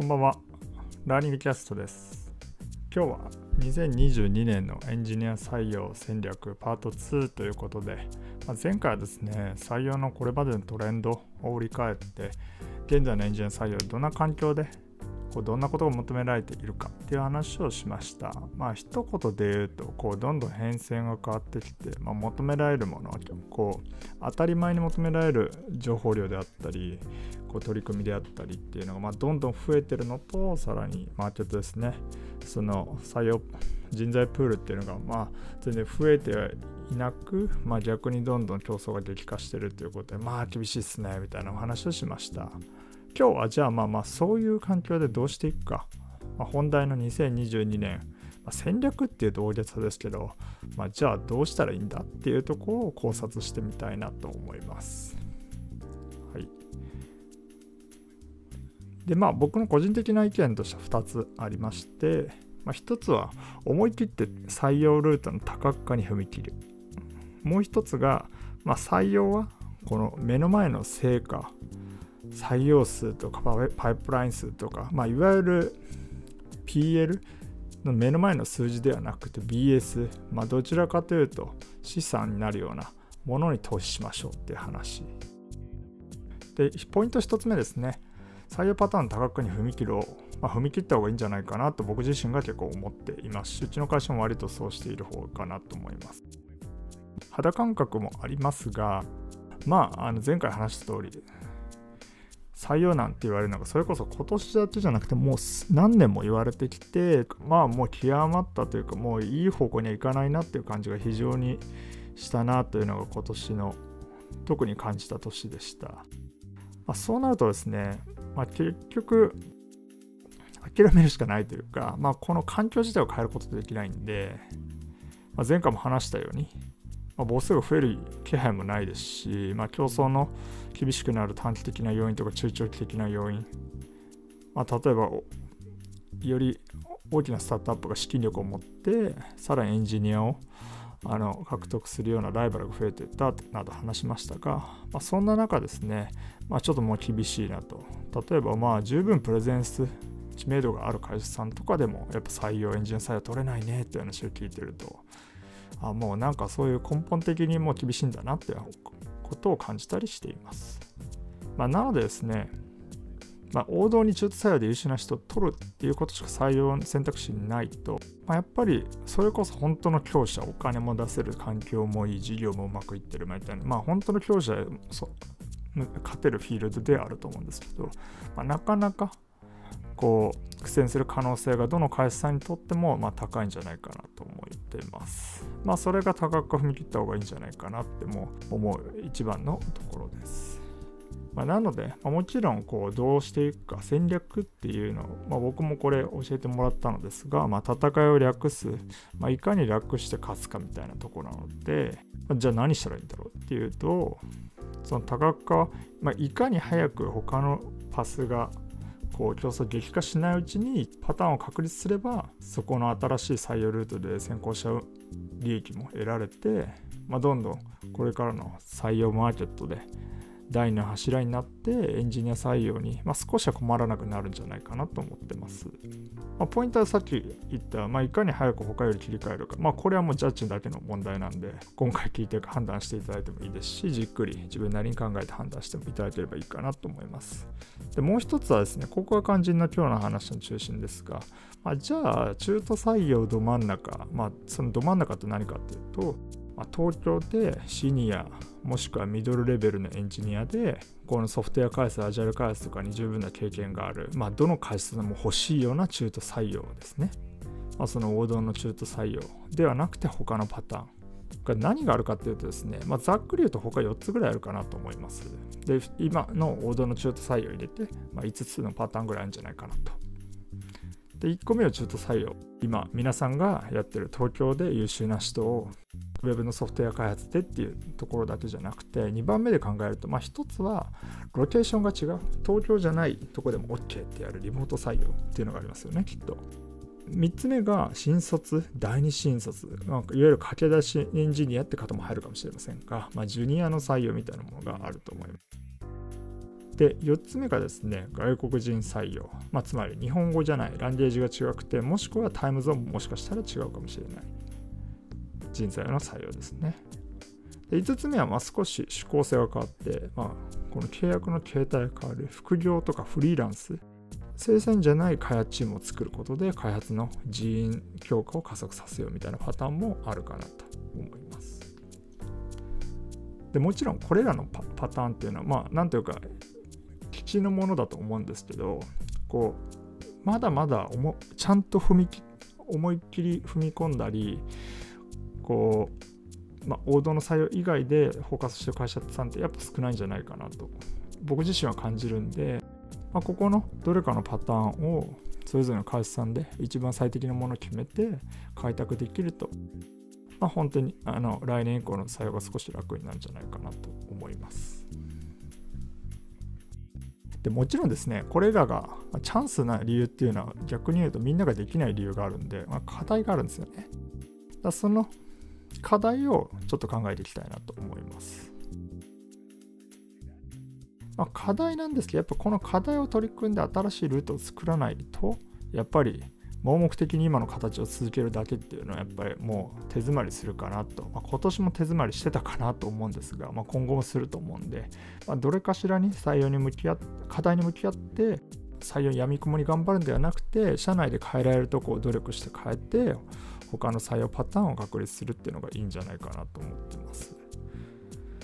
こんばんは。ラーニングキャストです。今日は2022年のエンジニア採用戦略パート2ということで、まあ前回はですね、採用のこれまでのトレンドを振り返って、現在のエンジニア採用、どんな環境でこうどんなことが求められているかっていう話をしました。まあ一言で言うとこうどんどん変遷が変わってきて、まあ、求められるものはこう当たり前に求められる情報量であったりこう取り組みであったりっていうのが、まあ、どんどん増えてるのとさらにマーケットですねその採用人材プールっていうのがまあ全然増えてはいなく、まあ、逆にどんどん競争が激化してるということでまあ厳しいっすねみたいなお話をしました。今日はじゃあまあまあそういう環境でどうしていくか、まあ、本題の2022年、まあ、戦略っていうと大げさですけど、まあ、じゃあどうしたらいいんだっていうところを考察してみたいなと思います。はい。でまあ僕の個人的な意見としては2つありまして、まあ、1つは思い切って採用ルートの多角化に踏み切る。もう1つが、まあ、採用はこの目の前の成果採用数とかパイプライン数とか、まあ、いわゆる PL の目の前の数字ではなくて BS、まあ、どちらかというと資産になるようなものに投資しましょうっていう話。で、ポイント1つ目ですね。採用パターン多角化に踏み切ろう。まあ、踏み切った方がいいんじゃないかなと僕自身が結構思っていますし、うちの会社も割とそうしている方かなと思います。肌感覚もありますが、まあ、あの前回話した通り、採用なんて言われるのがそれこそ今年だけじゃなくてもう何年も言われてきてまあもう極まったというかもういい方向にはいかないなっていう感じが非常にしたなというのが今年の特に感じた年でした、まあ、そうなるとですね、まあ、結局諦めるしかないというか、まあ、この環境自体を変えることできないんで、まあ、前回も話したようにまあ、母数が増える気配もないですし、まあ、競争の厳しくなる短期的な要因とか中長期的な要因、まあ、例えばより大きなスタートアップが資金力を持ってさらにエンジニアをあの獲得するようなライバルが増えていったなど話しましたが、まあ、そんな中ですね、まあ、ちょっともう厳しいなと。例えばまあ十分プレゼンス知名度がある会社さんとかでもやっぱ採用エンジニア採用取れないねっていう話を聞いてるとあもうなんかそういう根本的にもう厳しいんだなっていうことを感じたりしています。まあ、なのでですね、まあ、王道に中途採用で優秀な人を取るっていうことしか採用の選択肢にないと、まあ、やっぱりそれこそ本当の強者、お金も出せる環境もいい、事業もうまくいってるみたいな、まあ、本当の強者勝てるフィールドであると思うんですけど、まあ、なかなかこう苦戦する可能性がどの会社さんにとってもまあ高いんじゃないかなと思ってます。まあそれが多角化踏み切った方がいいんじゃないかなっても思う一番のところです。まあ、なので、ま、もちろんこうどうしていくか戦略っていうのを、まあ、僕もこれ教えてもらったのですが、まあ、戦いを略す、まあ、いかに楽して勝つかみたいなところなので、ま、じゃあ何したらいいんだろうっていうとその多角化は、まあ、いかに早く他のパスがこう競争激化しないうちにパターンを確立すればそこの新しい採用ルートで先行者利益も得られて、まあ、どんどんこれからの採用マーケットで第の柱になってエンジニア採用に、まあ、少しは困らなくなるんじゃないかなと思ってます。まあ、ポイントはさっき言った、まあ、いかに早く他より切り替えるか、まあ、これはもうジャッジだけの問題なんで今回聞いて判断していただいてもいいですしじっくり自分なりに考えて判断していただければいいかなと思います。でもう一つはですねここが肝心な今日の話の中心ですが、まあ、じゃあ中途採用ど真ん中、まあ、そのど真ん中って何かっていうと、まあ、東京でシニアもしくはミドルレベルのエンジニアでこのソフトウェア開発アジャイル開発とかに十分な経験がある、まあ、どの会社でも欲しいような中途採用ですね、まあ、その王道の中途採用ではなくて他のパターンが何があるかっていうとですね、まあ、ざっくり言うと他4つぐらいあるかなと思います。で今の王道の中途採用を入れて、ま、5つのパターンぐらいあるんじゃないかなと。で1個目は中途採用。今皆さんがやってる東京で優秀な人をウェブのソフトウェア開発でっていうところだけじゃなくて2番目で考えると、まあ、1つはロケーションが違う。東京じゃないとこでも OK ってやるリモート採用っていうのがありますよねきっと。3つ目が新卒第二新卒、まあ、いわゆる駆け出しエンジニアって方も入るかもしれませんが、まあ、ジュニアの採用みたいなものがあると思います。で4つ目がですね外国人採用、まあ、つまり日本語じゃないランゲージが違くてもしくはタイムゾーンももしかしたら違うかもしれない。人材の採用ですね。で5つ目はまあ少し趣向性が変わって、まあ、この契約の形態が変わる。副業とかフリーランス。生産じゃない開発チームを作ることで開発の人員強化を加速させようみたいなパターンもあるかなと思います。でもちろんこれらのパターンっていうのはまあ何というか基地のものだと思うんですけどこうまだまだちゃんと踏み思いっきり踏み込んだりこう、まあ、王道の採用以外でフォーカスしてる会社さんってやっぱ少ないんじゃないかなと僕自身は感じるんでまあ、ここのどれかのパターンをそれぞれの会社さんで一番最適なものを決めて開拓できると、まあ、本当にあの来年以降の採用が少し楽になるんじゃないかなと思います。でもちろんですね、これらがチャンスな理由っていうのは逆に言うとみんなができない理由があるんで、まあ、課題があるんですよね。だその課題をちょっと考えていきたいなと思います。まあ、課題なんですけど、やっぱこの課題を取り組んで新しいルートを作らないと、やっぱり盲目的に今の形を続けるだけっていうのはやっぱりもう手詰まりするかなと、まあ、今年も手詰まりしてたかなと思うんですが、まあ、今後もすると思うんで、まあ、どれかしらに採用に向き合って課題に向き合って採用やみくもに頑張るんではなくて社内で変えられるとこを努力して変えて他の採用パターンを確立するっていうのがいいんじゃないかなと思ってます。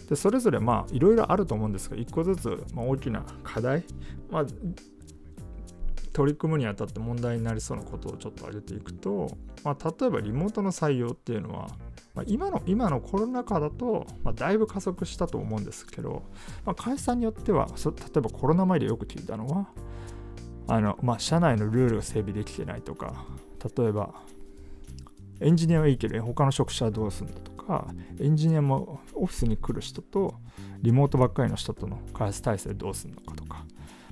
でそれぞれまあいろいろあると思うんですが1個ずつま大きな課題、まあ、取り組むにあたって問題になりそうなことをちょっと挙げていくと、まあ、例えばリモートの採用っていうのは、まあ、今の今のコロナ禍だと、まあ、だいぶ加速したと思うんですけど、まあ、会社によっては例えばコロナ前でよく聞いたのはあの、まあ、社内のルールが整備できてないとか例えばエンジニアはいいけど他の職種はどうするんだとかエンジニアもオフィスに来る人とリモートばっかりの人との開発体制どうするのかとか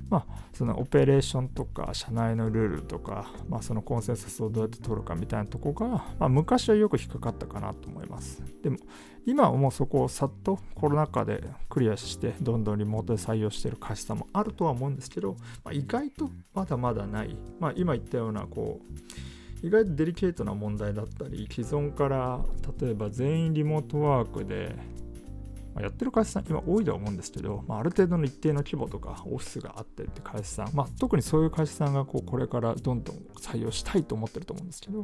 まあそのオペレーションとか社内のルールとか、まあ、そのコンセンサスをどうやって取るかみたいなとこが、まあ、昔はよく引っかかったかなと思います。でも今はもうそこをさっとコロナ禍でクリアしてどんどんリモートで採用している会社さんもあるとは思うんですけど、まあ、意外とまだまだない、まあ、今言ったようなこう意外とデリケートな問題だったり既存から例えば全員リモートワークで、まあ、やってる会社さん今多いとは思うんですけど、まあ、ある程度の一定の規模とかオフィスがあってって会社さん、まあ、特にそういう会社さんがこうこれからどんどん採用したいと思ってると思うんですけど、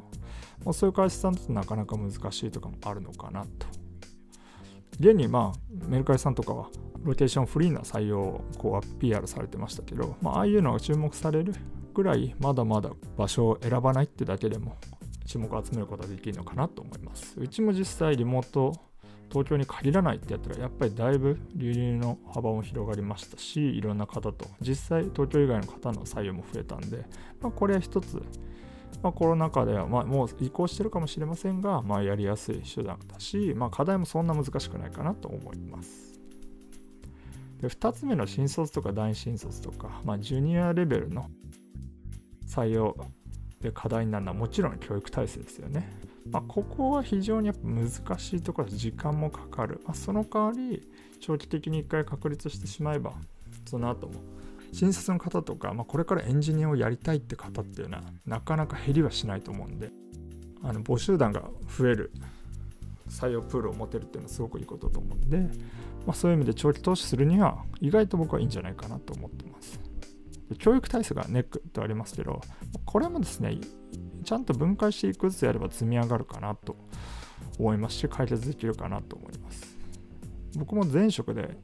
まあ、そういう会社さんだとなかなか難しいとかもあるのかなと。現にまあメルカリさんとかはロケーションフリーな採用をこう PR されてましたけど、まあ、あいうのが注目されるぐらいまだまだ場所を選ばないってだけでも注目を集めることができるのかなと思います。うちも実際リモート東京に限らないってやったらやっぱりだいぶ流入の幅も広がりましたしいろんな方と実際東京以外の方の採用も増えたんで、まあ、これは一つ、まあ、コロナ禍では、まあ、もう移行してるかもしれませんが、まあ、やりやすい手段だし、まあ、課題もそんな難しくないかなと思います。で2つ目の新卒とか大新卒とか、まあ、ジュニアレベルの採用で課題になるのはもちろん教育体制ですよね。まあ、ここは非常にやっぱ難しいところで時間もかかる。まあ、その代わり長期的に一回確立してしまえばその後も新卒の方とか、まあ、これからエンジニアをやりたいって方っていうのはなかなか減りはしないと思うんであの募集団が増える採用プールを持てるっていうのはすごくいいことと思うんで、まあ、そういう意味で長期投資するには意外と僕はいいんじゃないかなと思ってます。教育体制がネックとありますけど、これもですね、ちゃんと分解していくずつやれば積み上がるかなと思いますし、解決できるかなと思います。僕も前職で、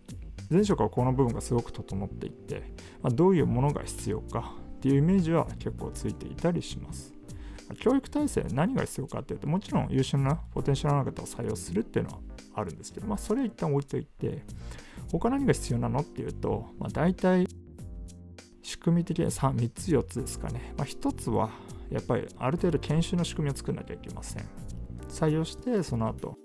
前職はこの部分がすごく整っていて、まあ、どういうものが必要かっていうイメージは結構ついていたりします。教育体制何が必要かっていうともちろん優秀なポテンシャルの方を採用するっていうのはあるんですけど、まあ、それ一旦置いといて他何が必要なのっていうと、まあ、大体仕組み的には 3, 3つ4つですかね。まあ、1つはやっぱりある程度研修の仕組みを作らなきゃいけません。採用してその後、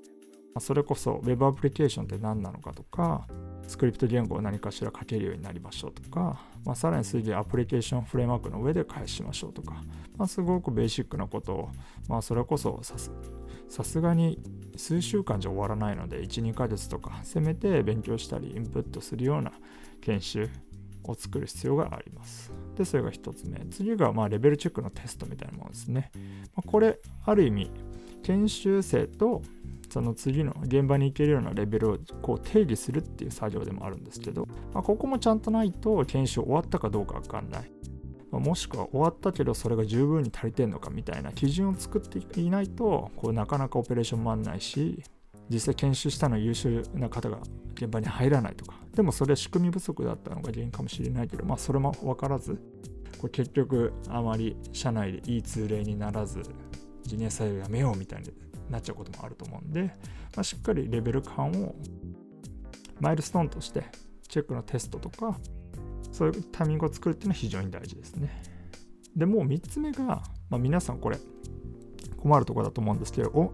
ま、それこそ Web アプリケーションって何なのかとか、スクリプト言語を何かしら書けるようになりましょうとか、まあ、さらに次アプリケーションフレームワークの上で返しましょうとか、まあ、すごくベーシックなことを、まあ、それこそさすがに数週間じゃ終わらないので1、2ヶ月とかせめて勉強したりインプットするような研修を作る必要があります。で、それが1つ目。次がまあレベルチェックのテストみたいなものですね。まあ、これ、ある意味、研修生とその次の現場に行けるようなレベルをこう定義するっていう作業でもあるんですけど、まあ、ここもちゃんとないと研修終わったかどうかわかんない。まあ、もしくは終わったけどそれが十分に足りてんのかみたいな基準を作っていないとこうなかなかオペレーション回んないし実際研修したの優秀な方が現場に入らないとかでもそれは仕組み不足だったのが原因かもしれないけどまあそれも分からずこれ結局あまり社内でいい通例にならずジュニア採用やめようみたいになっちゃうこともあると思うんで、まあ、しっかりレベル感をマイルストーンとしてチェックのテストとかそういうタイミングを作るっていうのは非常に大事ですね。でもう3つ目が、まあ、皆さんこれ困るところだと思うんですけど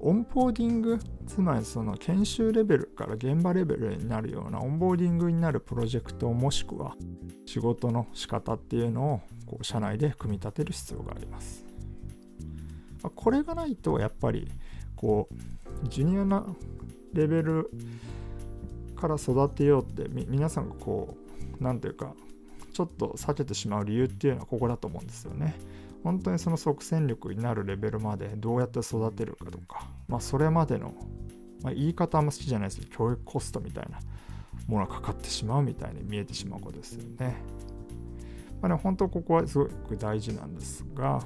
オンボーディングつまりその研修レベルから現場レベルになるようなオンボーディングになるプロジェクトもしくは仕事の仕方っていうのをこう社内で組み立てる必要があります。これがないとやっぱりこうジュニアなレベルから育てようって皆さんがこう何ていうかちょっと避けてしまう理由っていうのはここだと思うんですよね。本当にその即戦力になるレベルまでどうやって育てるかとか、まあ、それまでの、まあ、言い方あんま好きじゃないですけど教育コストみたいなものがかかってしまうみたいに見えてしまうことですよね。まあね、本当ここはすごく大事なんですが、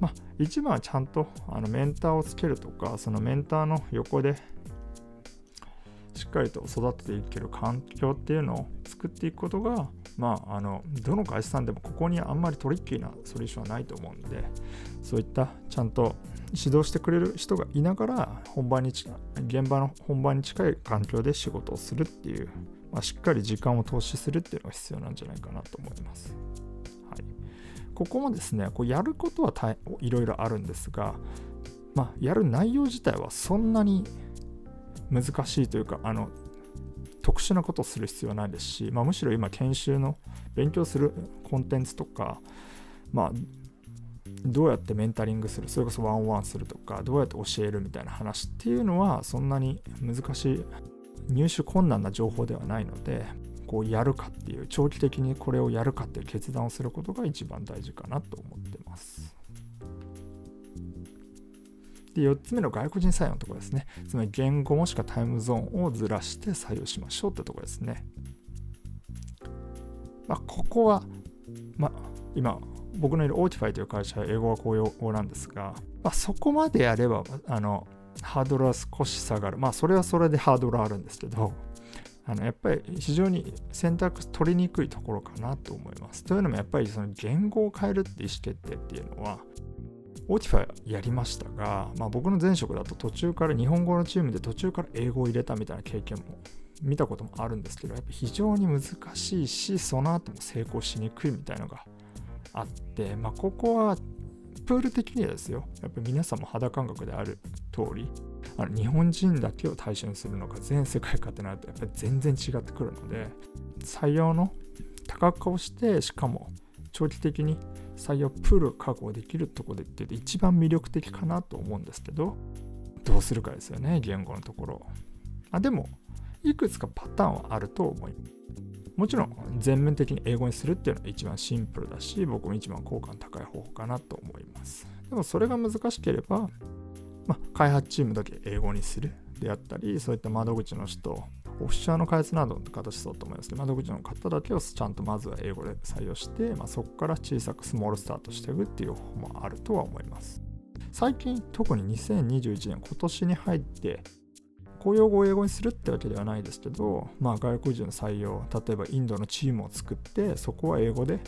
まあ、一番はちゃんとあのメンターをつけるとか、そのメンターの横でしっかりと育てていける環境っていうのを作っていくことが、まあ、あのどの会社さんでもここにあんまりトリッキーなソリューションはないと思うんで、そういったちゃんと指導してくれる人がいながら本番に現場の本番に近い環境で仕事をするっていう、まあ、しっかり時間を投資するっていうのが必要なんじゃないかなと思います。ここもですね、こうやることはいろいろあるんですが、まあ、やる内容自体はそんなに難しいというか、あの特殊なことをする必要はないですし、まあ、むしろ今、研修の勉強するコンテンツとか、まあ、どうやってメンタリングする、それこそワンオンワンするとか、どうやって教えるみたいな話っていうのは、そんなに難しい、入手困難な情報ではないので、こうやるかっていう長期的にこれをやるかっていう決断をすることが一番大事かなと思ってます。で4つ目の外国人採用のところですね。つまり言語もしくはタイムゾーンをずらして採用しましょうってところですね。まあ、ここは、まあ、今、僕のいる Autify という会社は英語は公用語なんですが、まあ、そこまでやればあのハードルは少し下がる。まあそれはそれでハードルあるんですけど、あのやっぱり非常に選択取りにくいところかなと思います。というのもやっぱりその言語を変えるって意思決定っていうのは、 Autify やりましたが、まあ、僕の前職だと途中から日本語のチームで途中から英語を入れたみたいな経験も見たこともあるんですけど、やっぱ非常に難しいし、その後も成功しにくいみたいなのがあって、まあ、ここはプール的にはですよ、やっぱ皆さんも肌感覚である通り、あの日本人だけを対象にするのか全世界かってなるとやっぱり全然違ってくるので採用の多角化をしてしかも長期的に採用プール確保できるとこでって一番魅力的かなと思うんですけどどうするかですよね言語のところ。あでもいくつかパターンはあると思います。もちろん全面的に英語にするっていうのが一番シンプルだし僕も一番効果の高い方法かなと思います。でもそれが難しければま、開発チームだけ英語にするであったり、そういった窓口の人、オフィシャルの開発などの形そうと思いますけど、窓口の方だけをちゃんとまずは英語で採用して、まあ、そこから小さくスモールスタートしていくっていう方法もあるとは思います。最近、特に2021年、今年に入って、公用語を英語にするってわけではないですけど、まあ、外国人の採用、例えばインドのチームを作って、そこは英語で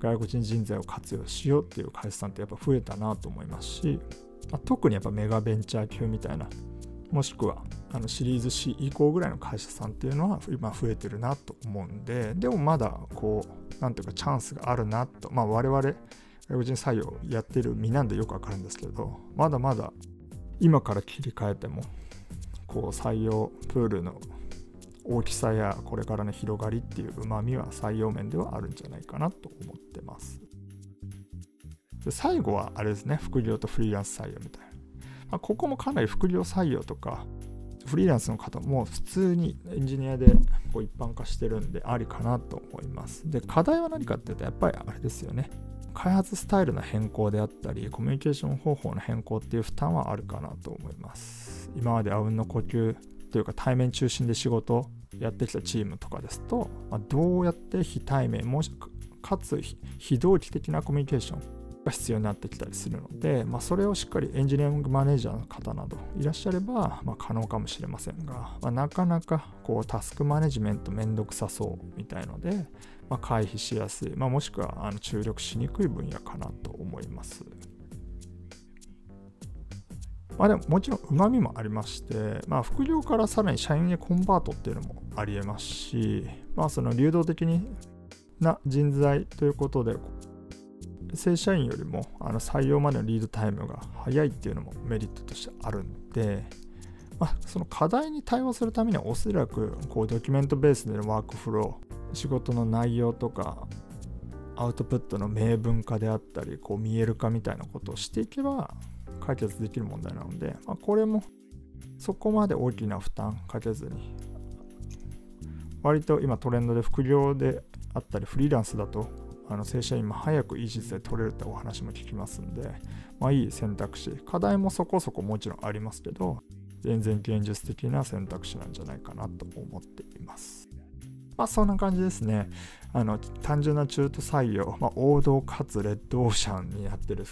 外国人人材を活用しようっていう会社さんってやっぱ増えたなと思いますし、まあ、特にやっぱメガベンチャー級みたいなもしくはあのシリーズ C 以降ぐらいの会社さんっていうのは今増えてるなと思うんででもまだこうなんていうかチャンスがあるなとまあ我々外国人採用やってる身なんでよくわかるんですけどまだまだ今から切り替えてもこう採用プールの大きさやこれからの広がりっていううまみは採用面ではあるんじゃないかなと思ってます。で最後はあれですね、副業とフリーランス採用みたいな。まあ、ここもかなり副業採用とか、フリーランスの方も普通にエンジニアでこう一般化してるんでありかなと思います。で、課題は何かっていうと、やっぱりあれですよね。開発スタイルの変更であったり、コミュニケーション方法の変更っていう負担はあるかなと思います。今まであうんの呼吸というか対面中心で仕事やってきたチームとかですと、まあ、どうやって非対面もしかつ非同期的なコミュニケーションが必要になってきたりするので、まあ、それをしっかりエンジニアリングマネージャーの方などいらっしゃれば、まあ、可能かもしれませんが、まあ、なかなかこうタスクマネジメントめんどくさそうみたいので、ま、回避しやすい、ま、もしくはあの注力しにくい分野かなと思います。まあでももちろんうまみもありまして、まあ、副業からさらに社員へコンバートっていうのもありえますし、まあ、その流動的な人材ということで正社員よりもあの採用までのリードタイムが早いっていうのもメリットとしてあるんで、まあ、その課題に対応するためにはおそらくこうドキュメントベースでのワークフロー仕事の内容とかアウトプットの明文化であったりこう見える化みたいなことをしていけば解決できる問題なので、まあ、これもそこまで大きな負担かけずに割と今トレンドで副業であったりフリーランスだとあの正社員も早くいい実で取れるってお話も聞きますんで、まあ、いい選択肢課題もそこそこもちろんありますけど全然現実的な選択肢なんじゃないかなと思っています。まあそんな感じですね。あの単純な中途採用、まあ、王道かつレッドオーシャンになってる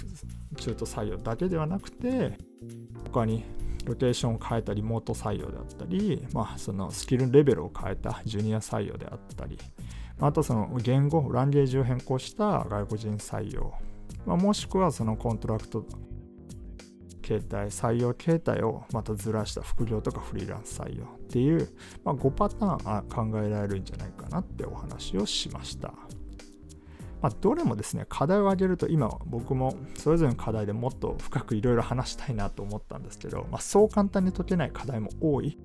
中途採用だけではなくて他にロケーションを変えたリモート採用であったり、まあ、そのスキルレベルを変えたジュニア採用であったり、あとその言語、 language を変更した外国人採用、まあ、もしくはその contract 形態、採用形態をまたずらした副業とかフリーランス採用っていう、まあ、5パターン考えられるんじゃないかなってお話をしました。まあ、どれもですね、課題を挙げると、今僕もそれぞれの課題でもっと深くいろいろ話したいなと思ったんですけど、まあ、そう簡単に解けない課題も多い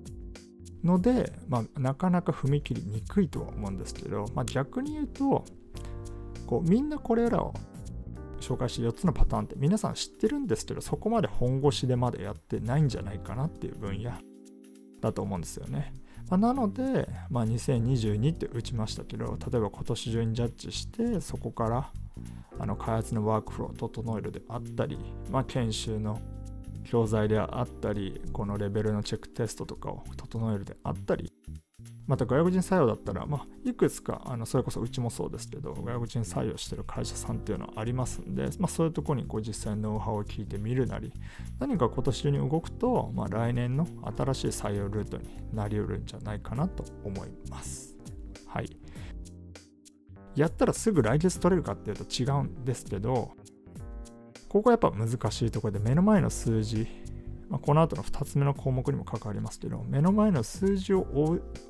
ので、まあ、なかなか踏み切りにくいとは思うんですけど、まあ、逆に言うとこうみんなこれらを紹介して4つのパターンって皆さん知ってるんですけどそこまで本腰でまでやってないんじゃないかなっていう分野だと思うんですよね。まあ、なので、まあ、2022って打ちましたけど例えば今年中にジャッジしてそこからあの開発のワークフローを整えるであったり、まあ、研修の教材であったりこのレベルのチェックテストとかを整えるであったりまた外国人採用だったら、まあ、いくつかあのそれこそうちもそうですけど外国人採用してる会社さんっていうのはありますんで、まあ、そういうところにこう実際ノウハウを聞いてみるなり何か今年中に動くと、まあ、来年の新しい採用ルートになりうるんじゃないかなと思います。はい。やったらすぐ来月取れるかっていうと違うんですけどここやっぱ難しいところで目の前の数字、まあ、この後の2つ目の項目にも関わりますけど、目の前の数字を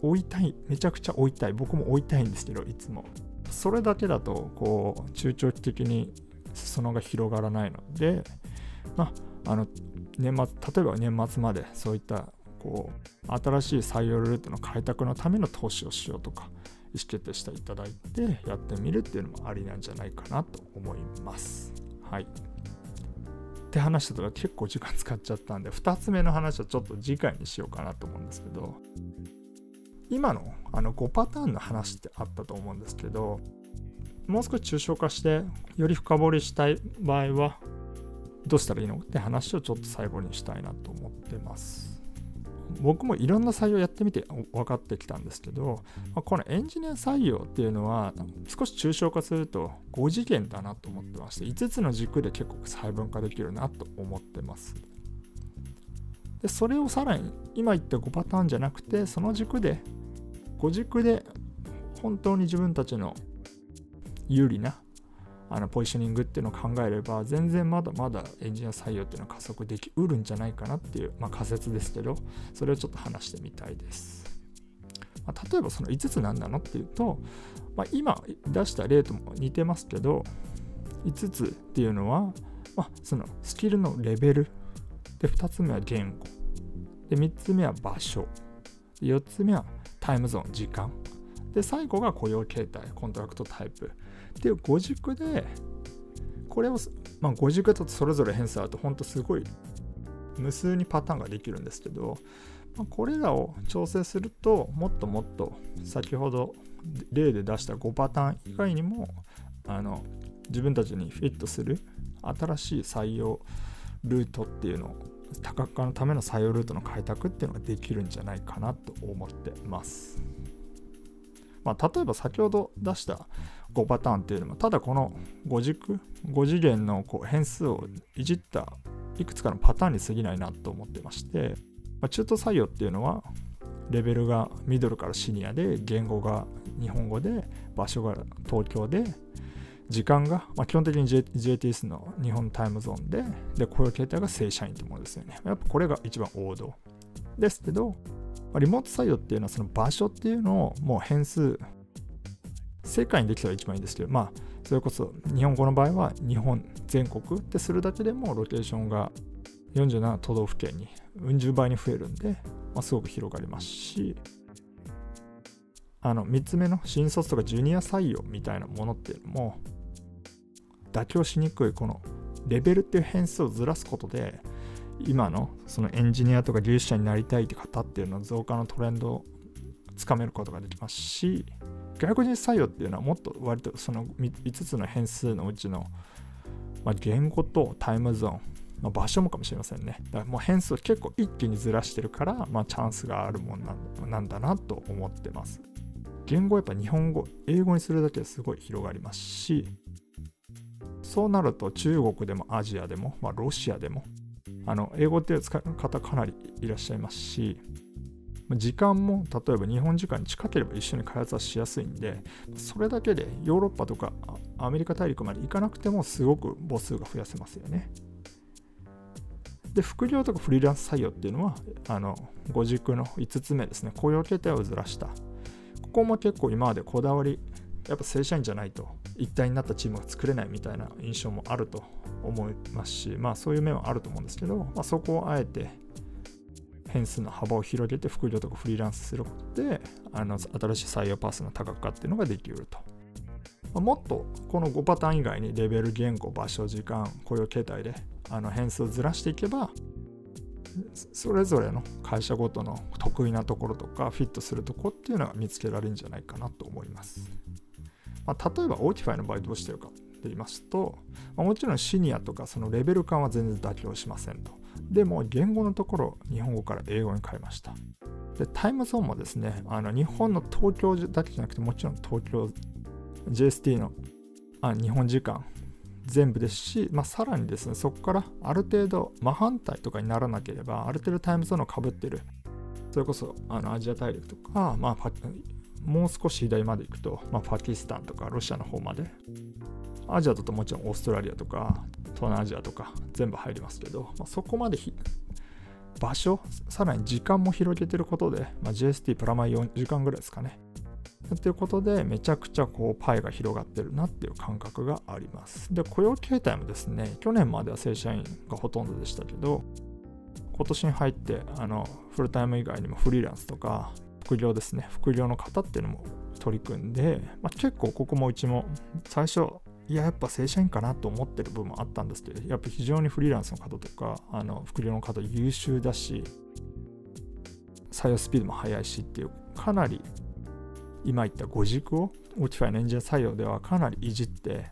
追いたい、めちゃくちゃ追いたい、僕も追いたいんですけど、いつも。それだけだと、こう、中長期的に裾野が広がらないので、まあ、あの、年末、例えば年末までそういったこう新しい採用ルートの開拓のための投資をしようとか意思決定していただいてやってみるっていうのもありなんじゃないかなと思います。はい。って話したとか結構時間使っちゃったんで、2つ目の話はちょっと次回にしようかなと思うんですけど、今のあの5パターンの話ってあったと思うんですけど、もう少し抽象化して、より深掘りしたい場合は、どうしたらいいのって話をちょっと最後にしたいなと思ってます。僕もいろんな採用やってみて分かってきたんですけど、まあ、このエンジニア採用っていうのは少し抽象化すると5次元だなと思ってまして5つの軸で結構細分化できるなと思ってます。でそれをさらに今言った5パターンじゃなくてその軸で5軸で本当に自分たちの有利なあのポジショニングっていうのを考えれば全然まだまだエンジニア採用っていうのは加速できうるんじゃないかなっていう、まあ、仮説ですけどそれをちょっと話してみたいです、まあ、例えばその5つ何なのっていうと、まあ、今出した例とも似てますけど5つっていうのは、まあ、そのスキルのレベルで2つ目は言語で3つ目は場所4つ目はタイムゾーン時間で最後が雇用形態コントラクトタイプ。っていう5軸でこれを、まあ、5軸だとそれぞれ変数あると本当すごい無数にパターンができるんですけど、まあ、これらを調整するともっともっと先ほど例で出した5パターン以外にもあの自分たちにフィットする新しい採用ルートっていうのを多角化のための採用ルートの開拓っていうのができるんじゃないかなと思ってます。まあ、例えば先ほど出した5パターンっていうのもただこの5軸5次元のこう変数をいじったいくつかのパターンに過ぎないなと思ってまして、まあ、中途採用っていうのはレベルがミドルからシニアで言語が日本語で場所が東京で時間が、まあ、基本的に、JTS の日本タイムゾーンで、で、雇用形態が正社員ってものですよね。やっぱこれが一番王道。ですけど、ま、リモート採用っていうのはその場所っていうのをもう変数、世界にできたら一番いいんですけど、まあ、それこそ日本語の場合は日本全国ってするだけでもロケーションが47都道府県にうん十倍に増えるんで、まあ、すごく広がりますし、あの3つ目の新卒とかジュニア採用みたいなものっていうのも妥協しにくいこのレベルっていう変数をずらすことで今のそのエンジニアとか技術者になりたいって方っていうの増加のトレンドをつかめることができますし外国人採用っていうのはもっと割とその5つの変数のうちの、まあ、言語とタイムゾーン、まあ、場所もかもしれませんね。だからもう変数を結構一気にずらしてるから、まあ、チャンスがあるもんなんだなと思ってます。言語やっぱ日本語、英語にするだけですごい広がりますし、そうなると中国でもアジアでも、まあ、ロシアでも、あの英語っていう使う方かなりいらっしゃいますし、時間も例えば日本時間に近ければ一緒に開発はしやすいんで、それだけでヨーロッパとかアメリカ大陸まで行かなくてもすごく母数が増やせますよね。で、副業とかフリーランス採用っていうのは、あの、五軸の5つ目ですね、雇用形態をずらしたここも結構今までこだわりやっぱ正社員じゃないと一体になったチームが作れないみたいな印象もあると思いますしまあそういう面はあると思うんですけど、まあ、そこをあえて変数の幅を広げて副業とかフリーランスすることであの新しい採用パースの多角化っていうのができると、もっとこの5パターン以外にレベル言語場所時間雇用形態であの変数をずらしていけばそれぞれの会社ごとの得意なところとかフィットするとこっていうのが見つけられるんじゃないかなと思います。まあ、例えば Otify の場合どうしてるかって言いますと、まあ、もちろんシニアとかそのレベル感は全然妥協しませんと。でも言語のところ日本語から英語に変えました。でタイムゾーンもですね、あの日本の東京だけじゃなくてもちろん東京 JST のあ日本時間全部ですし、まあ、さらにですね、そこからある程度真反対とかにならなければ、ある程度タイムゾーンをかぶってる、それこそあのアジア大陸とか、まあ、もう少し左まで行くと、まあ、パキスタンとかロシアの方まで、アジアだともちろんオーストラリアとか東南アジアとか全部入りますけど、まあ、そこまで場所、さらに時間も広げてることで、まあ、GST プラマイ4時間ぐらいですかね。っていうことで、めちゃくちゃこうパイが広がってるなっていう感覚があります。で、雇用形態もですね、去年までは正社員がほとんどでしたけど、今年に入って、あの、フルタイム以外にもフリーランスとか、副業ですね、副業の方っていうのも取り組んで、まあ、結構ここもうちも最初、いや、やっぱ正社員かなと思ってる部分もあったんですけど、やっぱ非常にフリーランスの方とか、あの副業の方優秀だし、採用スピードも速いしっていう、かなり今言った5軸を Otify のエンジニア採用ではかなりいじって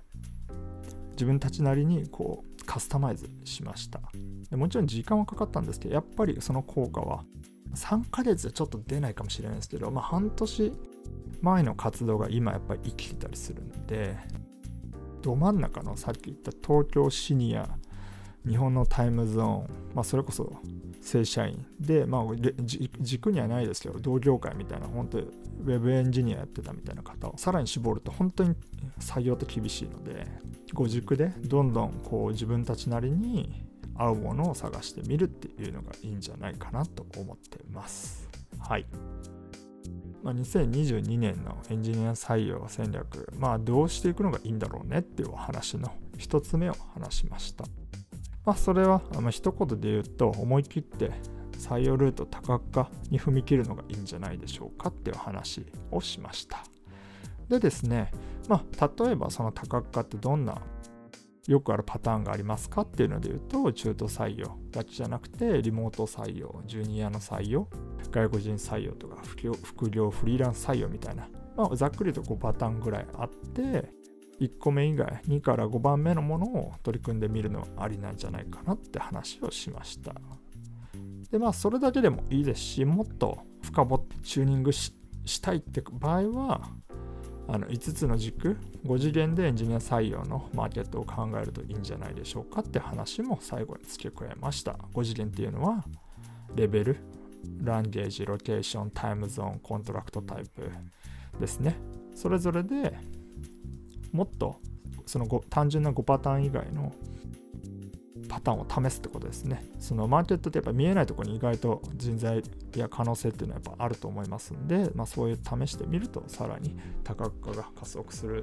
自分たちなりにこうカスタマイズしました。でもちろん時間はかかったんですけどやっぱりその効果は3ヶ月でちょっと出ないかもしれないですけど、まあ、半年前の活動が今やっぱり生きてたりするんでど真ん中のさっき言った東京シニア日本のタイムゾーン、まあ、それこそ正社員で、まあ、軸にはないですけど同業界みたいな本当にウェブエンジニアやってたみたいな方をさらに絞ると本当に採用って厳しいのでご軸でどんどんこう自分たちなりに合うものを探してみるっていうのがいいんじゃないかなと思ってます。はい。まあ、2022年のエンジニア採用戦略、まあ、どうしていくのがいいんだろうねっていうお話の一つ目を話しました。まあ、それは、まあ、一言で言うと、思い切って採用ルート多角化に踏み切るのがいいんじゃないでしょうかっていう話をしました。でですね、まあ、例えばその多角化ってどんなよくあるパターンがありますかっていうので言うと、中途採用だけじゃなくて、リモート採用、ジュニアの採用、外国人採用とか副業、フリーランス採用みたいな、まあ、ざっくりと5パターンぐらいあって、1個目以外、2から5番目のものを取り組んでみるのはありなんじゃないかなって話をしました。で、まあ、それだけでもいいですし、もっと深掘ってチューニングしたいって場合は、あの5つの軸5次元でエンジニア採用のマーケットを考えるといいんじゃないでしょうかって話も最後に付け加えました。5次元っていうのはレベル language ロケーションタイムゾーン contract typeですね。それぞれでもっとその単純な5パターン以外のパターンを試すってことですね。そのマーケットってやっぱ見えないところに意外と人材や可能性っていうのはやっぱあると思いますんで、まあ、そういう試してみるとさらに多角化が加速する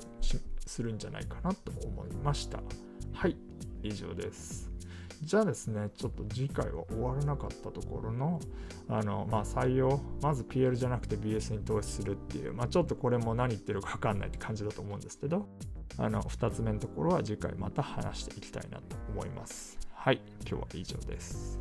するんじゃないかなと思いました。はい、以上です。じゃあですね、ちょっと次回は終わらなかったところの、あの、まあ、採用、まず PL じゃなくて BS に投資するっていう、まあ、ちょっとこれも何言ってるか分かんないって感じだと思うんですけど、あの、2つ目のところは次回また話していきたいなと思います。はい、今日は以上です。